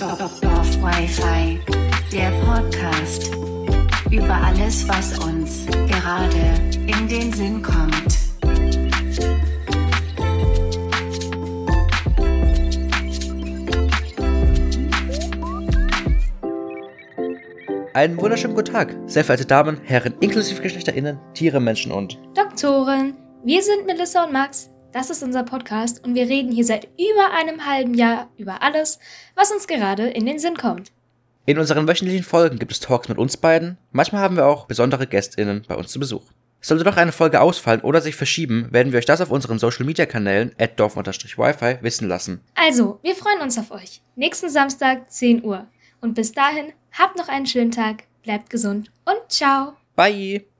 Dorf Wi-Fi, der Podcast über alles, was uns gerade in den Sinn kommt. Einen wunderschönen guten Tag, sehr verehrte Damen, Herren, inklusive GeschlechterInnen, Tiere, Menschen und Doktoren, wir sind Melissa und Max. Das ist unser Podcast und wir reden hier seit über einem halben Jahr über alles, was uns gerade in den Sinn kommt. In unseren wöchentlichen Folgen gibt es Talks mit uns beiden. Manchmal haben wir auch besondere GästInnen bei uns zu Besuch. Sollte doch eine Folge ausfallen oder sich verschieben, werden wir euch das auf unseren Social Media Kanälen at dorf-wifi wissen lassen. Also, wir freuen uns auf euch. Nächsten Samstag 10 Uhr. Und bis dahin, habt noch einen schönen Tag, bleibt gesund und ciao. Bye!